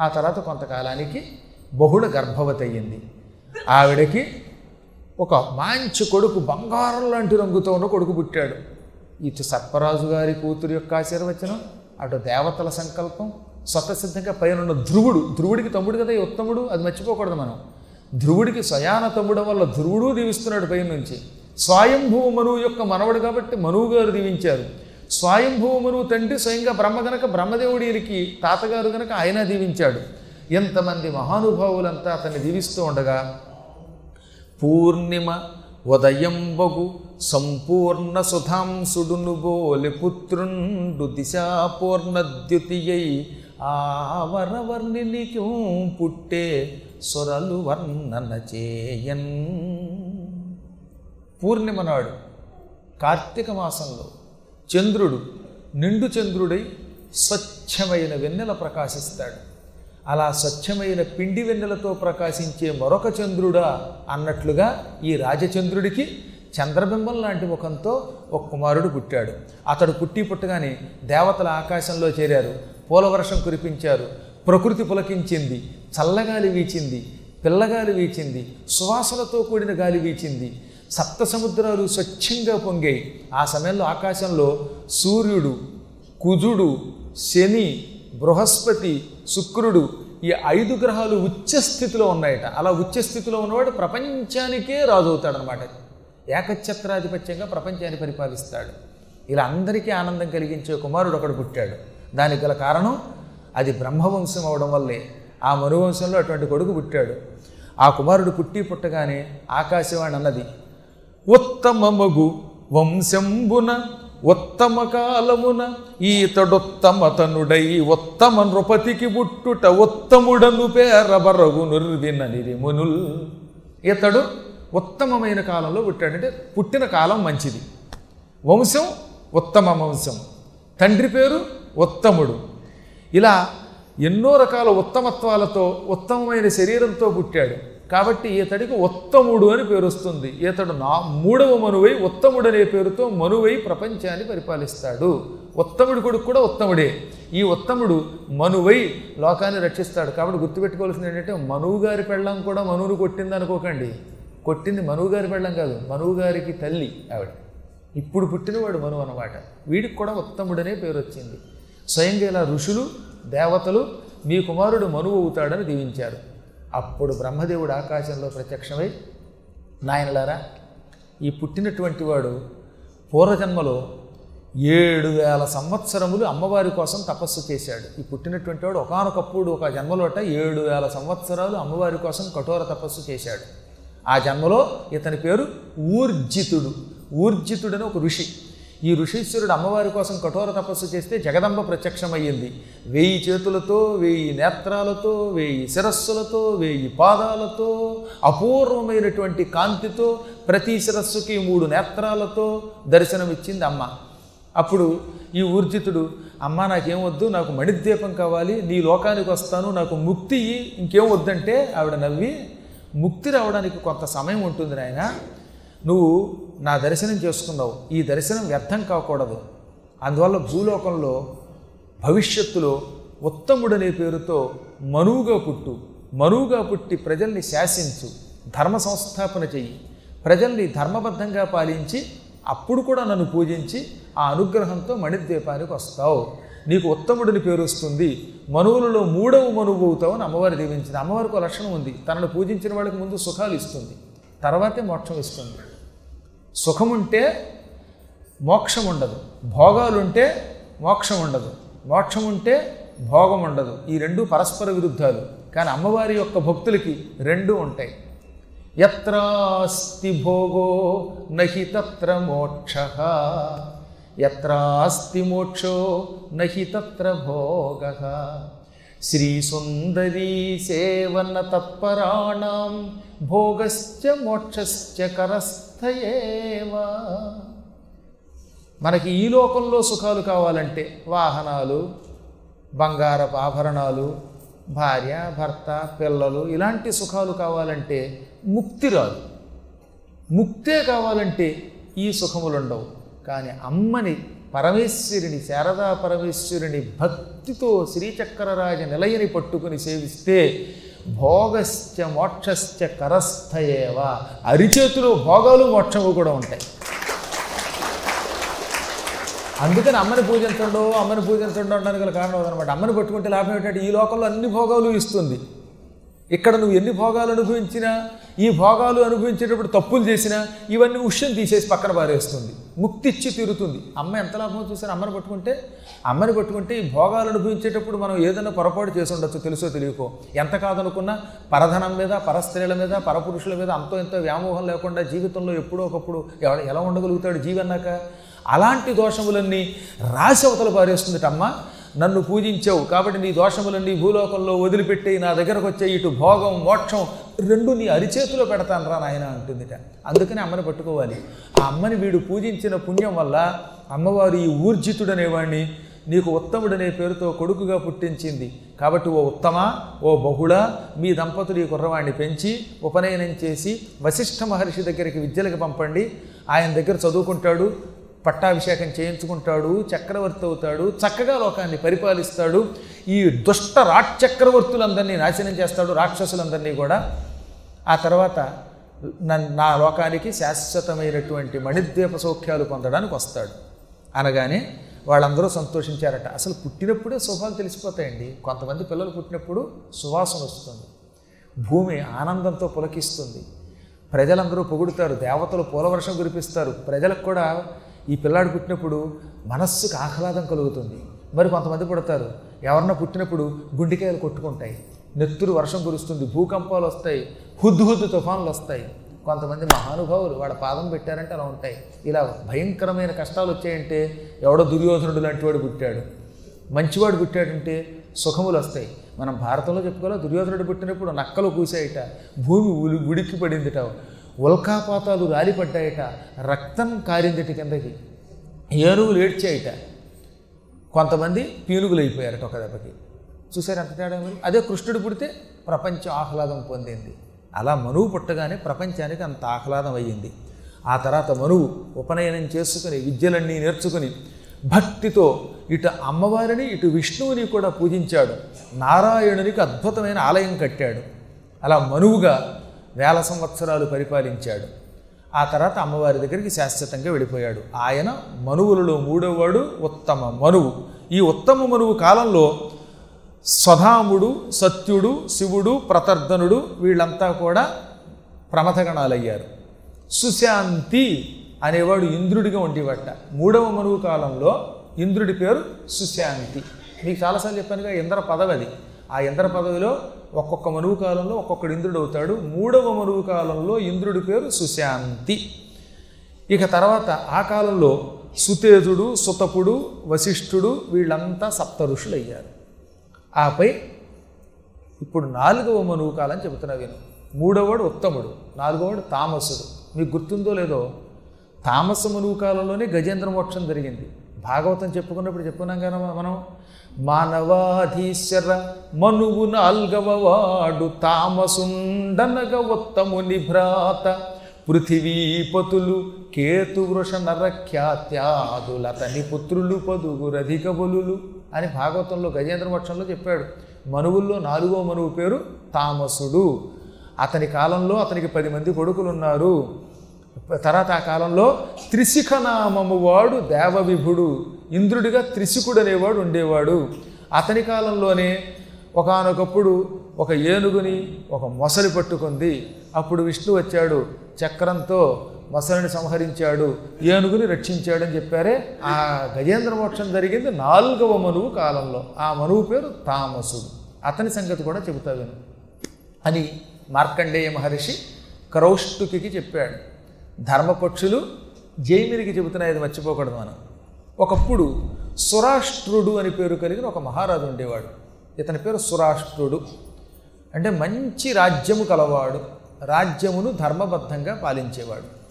ఆ తర్వాత కొంతకాలానికి బహుళ గర్భవతి అయ్యింది ఆవిడకి ఒక మంచి కొడుకు బంగారం లాంటి రంగుతో ఉన్న కొడుకు పుట్టాడు. ఇటు సర్పరాజు గారి కూతురు యొక్క ఆశీర్వచనం అటు దేవతల సంకల్పం స్వతసిద్ధంగా పైన ఉన్న ధ్రువుడు ధ్రువుడికి తమ్ముడు కదా ఈ ఉత్తముడు అది మర్చిపోకూడదు మనం. ధ్రువుడికి స్వయాన తమ్ముడు వల్ల ధ్రువుడు దీవిస్తున్నాడు పైన నుంచి స్వయంభూ మనువు యొక్క మనవడు కాబట్టి మనువు గారు దీవించారు. స్వయంభువ తండ్రి స్వయంగా బ్రహ్మ గనక బ్రహ్మదేవుడికి తాతగారు గనక ఆయన దీవించాడు. ఎంతమంది మహానుభావులంతా అతన్ని దీవిస్తూ ఉండగా పూర్ణిమ ఉదయంబగు సంపూర్ణ సుధాంసుడును బోలి పుత్రుండు దిశాపూర్ణద్యుతియై ఆవరవర్ణినికి పుట్టే సొరలు వర్ణన చేయన్. పూర్ణిమ నాడు కార్తీక మాసంలో చంద్రుడు నిండు చంద్రుడై స్వచ్ఛమైన వెన్నెల ప్రకాశిస్తాడు. అలా స్వచ్ఛమైన పిండి వెన్నెలతో ప్రకాశించే మరొక చంద్రుడా అన్నట్లుగా ఈ రాజచంద్రుడికి చంద్రబింబం లాంటి ముఖంతో ఒక కుమారుడు పుట్టాడు. అతడు పుట్టి పుట్టగానే దేవతల ఆకాశంలో చేరారు. పూలవర్షం కురిపించారు. ప్రకృతి పులకించింది. చల్లగాలి వీచింది. పిల్లగాలి వీచింది. సువాసనతో కూడిన గాలి వీచింది. సప్త సముద్రాలు స్వచ్ఛంగా పొంగాయి. ఆ సమయంలో ఆకాశంలో సూర్యుడు కుజుడు శని బృహస్పతి శుక్రుడు ఈ ఐదు గ్రహాలు ఉచ్చ స్థితిలో ఉన్నాయట. అలా ఉచ్చ స్థితిలో ఉన్నవాడు ప్రపంచానికే రాజు అవుతాడనమాట ఏకఛత్రాధిపత్యంగా ప్రపంచాన్ని పరిపాలిస్తాడు. ఇలా అందరికీ ఆనందం కలిగించే కుమారుడు ఒకడు పుట్టాడు. దానికి గల కారణం అది బ్రహ్మవంశం అవడం వల్లే. ఆ మరువంశంలో అటువంటి కొడుకు పుట్టాడు. ఆ కుమారుడు పుట్టి పుట్టగానే ఆకాశవాణి అన్నది ఉత్తమమగు వంశంబున ఉత్తమ కాలమున ఈతడొత్తమతనుడై ఉత్తమ నృపతికి పుట్టుట ఉత్తముడను పేరబరగు నిర్విననిరి మునుల్ ఇతడు ఉత్తమమైన కాలంలో పుట్టాడంటే పుట్టిన కాలం మంచిది. వంశం ఉత్తమ వంశం. తండ్రి పేరు ఉత్తముడు. ఇలా ఎన్నో రకాల ఉత్తమత్వాలతో ఉత్తమమైన శరీరంతో పుట్టాడు. కాబట్టి ఈతడికి ఉత్తముడు అని పేరు వస్తుంది ఈతడు నా మూడవ మనువై ఉత్తముడు అనే పేరుతో మనువై ప్రపంచాన్ని పరిపాలిస్తాడు. ఉత్తముడి కొడుకు కూడా ఉత్తముడే. ఈ ఉత్తముడు మనువై లోకాన్ని రక్షిస్తాడు. కాబట్టి గుర్తుపెట్టుకోవాల్సింది ఏంటంటే మనువు గారి పెళ్ళం కూడా మనువును కొట్టింది అనుకోకండి. కొట్టింది మనువు గారి పెళ్ళం కాదు మనువు గారికి తల్లి ఆవిడ. ఇప్పుడు పుట్టినవాడు మనువు అన్నమాట. వీడికి కూడా ఉత్తముడనే పేరు వచ్చింది స్వయంగా ఇలా ఋషులు దేవతలు మీ కుమారుడు మనువు అవుతాడని దీవించారు. అప్పుడు బ్రహ్మదేవుడు ఆకాశంలో ప్రత్యక్షమై నాయనలారా ఈ పుట్టినటువంటి వాడు పూర్వజన్మలో ఏడు వేల సంవత్సరములు అమ్మవారి కోసం తపస్సు చేశాడు. ఈ పుట్టినటువంటి వాడు ఒకనొకప్పుడు ఒక జన్మలోట ఏడు వేల సంవత్సరాలు అమ్మవారి కోసం కఠోర తపస్సు చేశాడు. ఆ జన్మలో ఇతని పేరు ఊర్జితుడు. ఊర్జితుడని ఒక ఋషి. ఈ ఋషీశ్వరుడు అమ్మవారి కోసం కఠోర తపస్సు చేస్తే జగదంబ ప్రత్యక్షమయ్యింది. వెయ్యి చేతులతో వెయ్యి నేత్రాలతో వెయ్యి శిరస్సులతో వెయ్యి పాదాలతో అపూర్వమైనటువంటి కాంతితో ప్రతి శిరస్సుకి మూడు నేత్రాలతో దర్శనమిచ్చింది అమ్మ. అప్పుడు ఈ ఊర్జితుడు అమ్మ నాకేం వద్దు నాకు మణిద్వీపం కావాలి నీ లోకానికి వస్తాను నాకు ముక్తి ఇంకేం వద్దంటే ఆవిడ నవ్వి ముక్తి రావడానికి కొంత సమయం ఉంటుంది నాయన నువ్వు నా దర్శనం చేసుకున్నావు. ఈ దర్శనం వ్యర్థం కాకూడదు. అందువల్ల భూలోకంలో భవిష్యత్తులో ఉత్తముడనే పేరుతో మనువుగా పుట్టు. మనువుగా పుట్టి ప్రజల్ని శాసించు. ధర్మ సంస్థాపన చెయ్యి. ప్రజల్ని ధర్మబద్ధంగా పాలించి అప్పుడు కూడా నన్ను పూజించి ఆ అనుగ్రహంతో మణిద్వీపానికి వస్తావు. నీకు ఉత్తముడిని పేరు వస్తుంది. మనువులలో మూడవ మనువు అవుతావు అని అమ్మవారి దీవించింది. అమ్మవారికి లక్షణం ఉంది. తనను పూజించిన వాళ్ళకి ముందు సుఖాలు ఇస్తుంది. తర్వాతే మోక్షం ఇస్తుంది. సుఖం ఉంటే మోక్షం ఉండదు భోగాలుంటే మోక్షం ఉండదు మోక్షం ఉంటే భోగం ఉండదు ఈ రెండు పరస్పర విరుద్ధాలు. కానీ అమ్మవారి యొక్క భక్తులకి రెండు ఉంటాయి. ఎత్రాస్తి భోగో నహి తత్ర మోక్ష. ఎత్రాస్తి మోక్షో నహి తత్ర భోగ. శ్రీసుందరీ సేవన తత్పరాణం భోగశ్చ మోక్షశ్చ కరస్థయేవా మనకి ఈ లోకంలో సుఖాలు కావాలంటే వాహనాలు బంగారపు ఆభరణాలు భార్య భర్త పిల్లలు ఇలాంటి సుఖాలు కావాలంటే ముక్తి రాదు. ముక్తే కావాలంటే ఈ సుఖములు ఉండవు కానీ అమ్మని పరమేశ్వరుని శారదా పరమేశ్వరుని భక్తితో శ్రీచక్రరాజ నిలయని పట్టుకుని సేవిస్తే భోగశ్చ మోక్షశ్చ కరస్థయేవ. అరిచేతిలో భోగాలు మోక్షము కూడా ఉంటాయి. అందుకని అమ్మని పూజించండు అమ్మని పూజించండు అనడానికి గల కారణం అనమాట అమ్మని పట్టుకుంటే లాభం ఏంటంటే ఈ లోకంలో అన్ని భోగాలు ఇస్తుంది. ఇక్కడ నువ్వు ఎన్ని భోగాలు అనుభవించినా ఈ భోగాలు అనుభవించేటప్పుడు తప్పులు చేసినా ఇవన్నీ ఉష్యం తీసేసి పక్కన పారేస్తుంది. ముక్తి ఇచ్చి తీరుతుంది. అమ్మ ఎంత లాభం చూసారు అమ్మని పట్టుకుంటే? అమ్మని పట్టుకుంటే ఈ భోగాలు అనుభవించేటప్పుడు మనం ఏదైనా పొరపాటు చేసి ఉండొచ్చు తెలుసో తెలియకో. ఎంత కాదనుకున్నా పరధనం మీద పరస్త్రీల మీద పరపురుషుల మీద అంతో ఎంతో వ్యామోహం లేకుండా జీవితంలో ఎప్పుడో ఒకప్పుడు ఎలా ఉండగలుగుతాడు జీవన్నాక? అలాంటి దోషములన్నీ రాశి అవతల పారేస్తుంది అమ్మ. నన్ను పూజించావు. కాబట్టి నీ దోషములన్నీ భూలోకంలో వదిలిపెట్టి నా దగ్గరకు వచ్చే ఇటు భోగం మోక్షం రెండు నీ అరిచేతిలో పెడతాను రా నాయన అంటుందిట. అందుకని అమ్మని పట్టుకోవాలి. ఆ అమ్మని వీడు పూజించిన పుణ్యం వల్ల అమ్మవారు ఈ ఊర్జితుడనేవాడిని నీకు ఉత్తముడనే పేరుతో కొడుకుగా పుట్టించింది. కాబట్టి ఓ ఉత్తమ ఓ బహుళ మీ దంపతులు ఈ కుర్రవాణ్ణి పెంచి ఉపనయనం చేసి వశిష్ఠ మహర్షి దగ్గరికి విద్యలకు పంపండి. ఆయన దగ్గర చదువుకుంటాడు. పట్టాభిషేకం చేయించుకుంటాడు చక్రవర్తి అవుతాడు చక్కగా లోకాన్ని పరిపాలిస్తాడు. ఈ దుష్ట రాచక్రవర్తులందరినీ నాశనం చేస్తాడు రాక్షసులందరినీ కూడా. ఆ తర్వాత నన్- నా లోకానికి శాశ్వతమైనటువంటి మణిద్వీప సౌఖ్యాలు పొందడానికి వస్తాడు. అనగానే వాళ్ళందరూ సంతోషించారట. అసలు పుట్టినప్పుడే శుభాలు తెలిసిపోతాయండి. కొంతమంది పిల్లలు పుట్టినప్పుడు సువాసన వస్తుంది. భూమి ఆనందంతో పులకిస్తుంది. ప్రజలందరూ పొగుడుతారు దేవతలు పూలవర్షం కురిపిస్తారు. ప్రజలకు కూడా ఈ పిల్లాడు పుట్టినప్పుడు మనస్సుకు ఆహ్లాదం కలుగుతుంది. మరి కొంతమంది పుడతారు. ఎవరన్నా పుట్టినప్పుడు గుండెకాయలు కొట్టుకుంటాయి. నెత్తురు వర్షం కురుస్తుంది. భూకంపాలు వస్తాయి. హుద్దు హుద్దు తుఫాన్లు వస్తాయి. కొంతమంది మహానుభావులు వాళ్ళ పాదం పెట్టారంటే అలా ఉంటాయి. ఇలా భయంకరమైన కష్టాలు వచ్చాయంటే ఎవడో దుర్యోధనుడు లాంటి వాడు పుట్టాడు. మంచివాడు పుట్టాడంటే సుఖములు వస్తాయి. మనం భారతంలో చెప్పుకోవాలి? దుర్యోధనుడు పుట్టినప్పుడు నక్కలు కూసాయిట భూమి ఉడికి పడిందిట ఉల్కాపాతాలు రాలిపడ్డాయట రక్తం కారిందటి కిందకి. ఏనుగులు ఏడ్చాయట. కొంతమంది పీనుగులు అయిపోయారట ఒక దెబ్బకి. చూసారు ఎంత తేడా అదే కృష్ణుడు పుడితే ప్రపంచం ఆహ్లాదం పొందింది. అలా మనువు పుట్టగానే ప్రపంచానికి అంత ఆహ్లాదం అయ్యింది. ఆ తర్వాత మనువు ఉపనయనం చేసుకుని విద్యలన్నీ నేర్చుకుని భక్తితో ఇటు అమ్మవారిని ఇటు విష్ణువుని కూడా పూజించాడు. నారాయణునికి అద్భుతమైన ఆలయం కట్టాడు. అలా మనువుగా వేల సంవత్సరాలు పరిపాలించాడు. ఆ తర్వాత అమ్మవారి దగ్గరికి శాశ్వతంగా వెళ్ళిపోయాడు. ఆయన మనువులలో మూడోవాడు ఉత్తమ మనువు. ఈ ఉత్తమ మనువు కాలంలో స్వధాముడు సత్యుడు శివుడు ప్రతర్ధనుడు వీళ్ళంతా కూడా ప్రమథగణాలయ్యారు. సుశాంతి అనేవాడు ఇంద్రుడిగా ఉండేవట. మూడవ మనువు కాలంలో ఇంద్రుడి పేరు సుశాంతి. మీకు చాలాసార్లు చెప్పానుగా ఇంద్ర పదవి అది ఆ ఇంద్ర పదవిలో ఒక్కొక్క మనువు కాలంలో ఒక్కొక్కడు ఇంద్రుడు అవుతాడు. మూడవ మనువు కాలంలో ఇంద్రుడి పేరు సుశాంతి. ఇక తర్వాత ఆ కాలంలో సుతేజుడు సుతపుడు వశిష్ఠుడు వీళ్ళంతా సప్త ఋషులు అయ్యారు ఆపై ఇప్పుడు నాలుగవ మనువు కాలం చెబుతున్నా విను మూడవవాడు ఉత్తముడు నాలుగవవాడు తామసుడు. మీకు గుర్తుందో లేదో తామస మనువు కాలంలోనే గజేంద్ర మోక్షం జరిగింది. భాగవతం చెప్పుకున్నప్పుడు చెప్పుకున్నాం కదా మనం? మానవాధీశ్వర మనువు నాల్గవ వాడు తామసుండనగ ఉత్తముని భ్రాత పృథివీపతులు కేతువృష నరఖ్యాత్యాదులతని పుత్రులు పదుగురధిక బలులు అని భాగవతంలో గజేంద్ర మోక్షంలో చెప్పాడు. మనువుల్లో నాలుగో మనువు పేరు తామసుడు. అతని కాలంలో అతనికి పది మంది కొడుకులు ఉన్నారు తర్వాత ఆ కాలంలో త్రిశిఖనామము వాడు దేవవిభుడు ఇంద్రుడిగా త్రిశికుడు అనేవాడు ఉండేవాడు. అతని కాలంలోనే ఒకానొకప్పుడు ఒక ఏనుగుని ఒక మొసలి పట్టుకుంది. అప్పుడు విష్ణు వచ్చాడు చక్రంతో మొసలిని సంహరించాడు ఏనుగుని రక్షించాడని చెప్పారే. ఆ గజేంద్ర మోక్షం జరిగింది నాలుగవ మనువు కాలంలో. ఆ మనువు పేరు తామసుడు అతని సంగతి కూడా చెబుతా విను. అని మార్కండేయ మహర్షి క్రౌష్టుకి చెప్పాడు. ధర్మపక్షులు జైమిరికి చెబుతున్నాయి అది మర్చిపోకూడదు మనం. ఒకప్పుడు సురాష్ట్రుడు అని పేరు కలిగిన ఒక మహారాజు ఉండేవాడు. ఇతని పేరు సురాష్ట్రుడు. అంటే మంచి రాజ్యము కలవాడు. రాజ్యమును ధర్మబద్ధంగా పాలించేవాడు.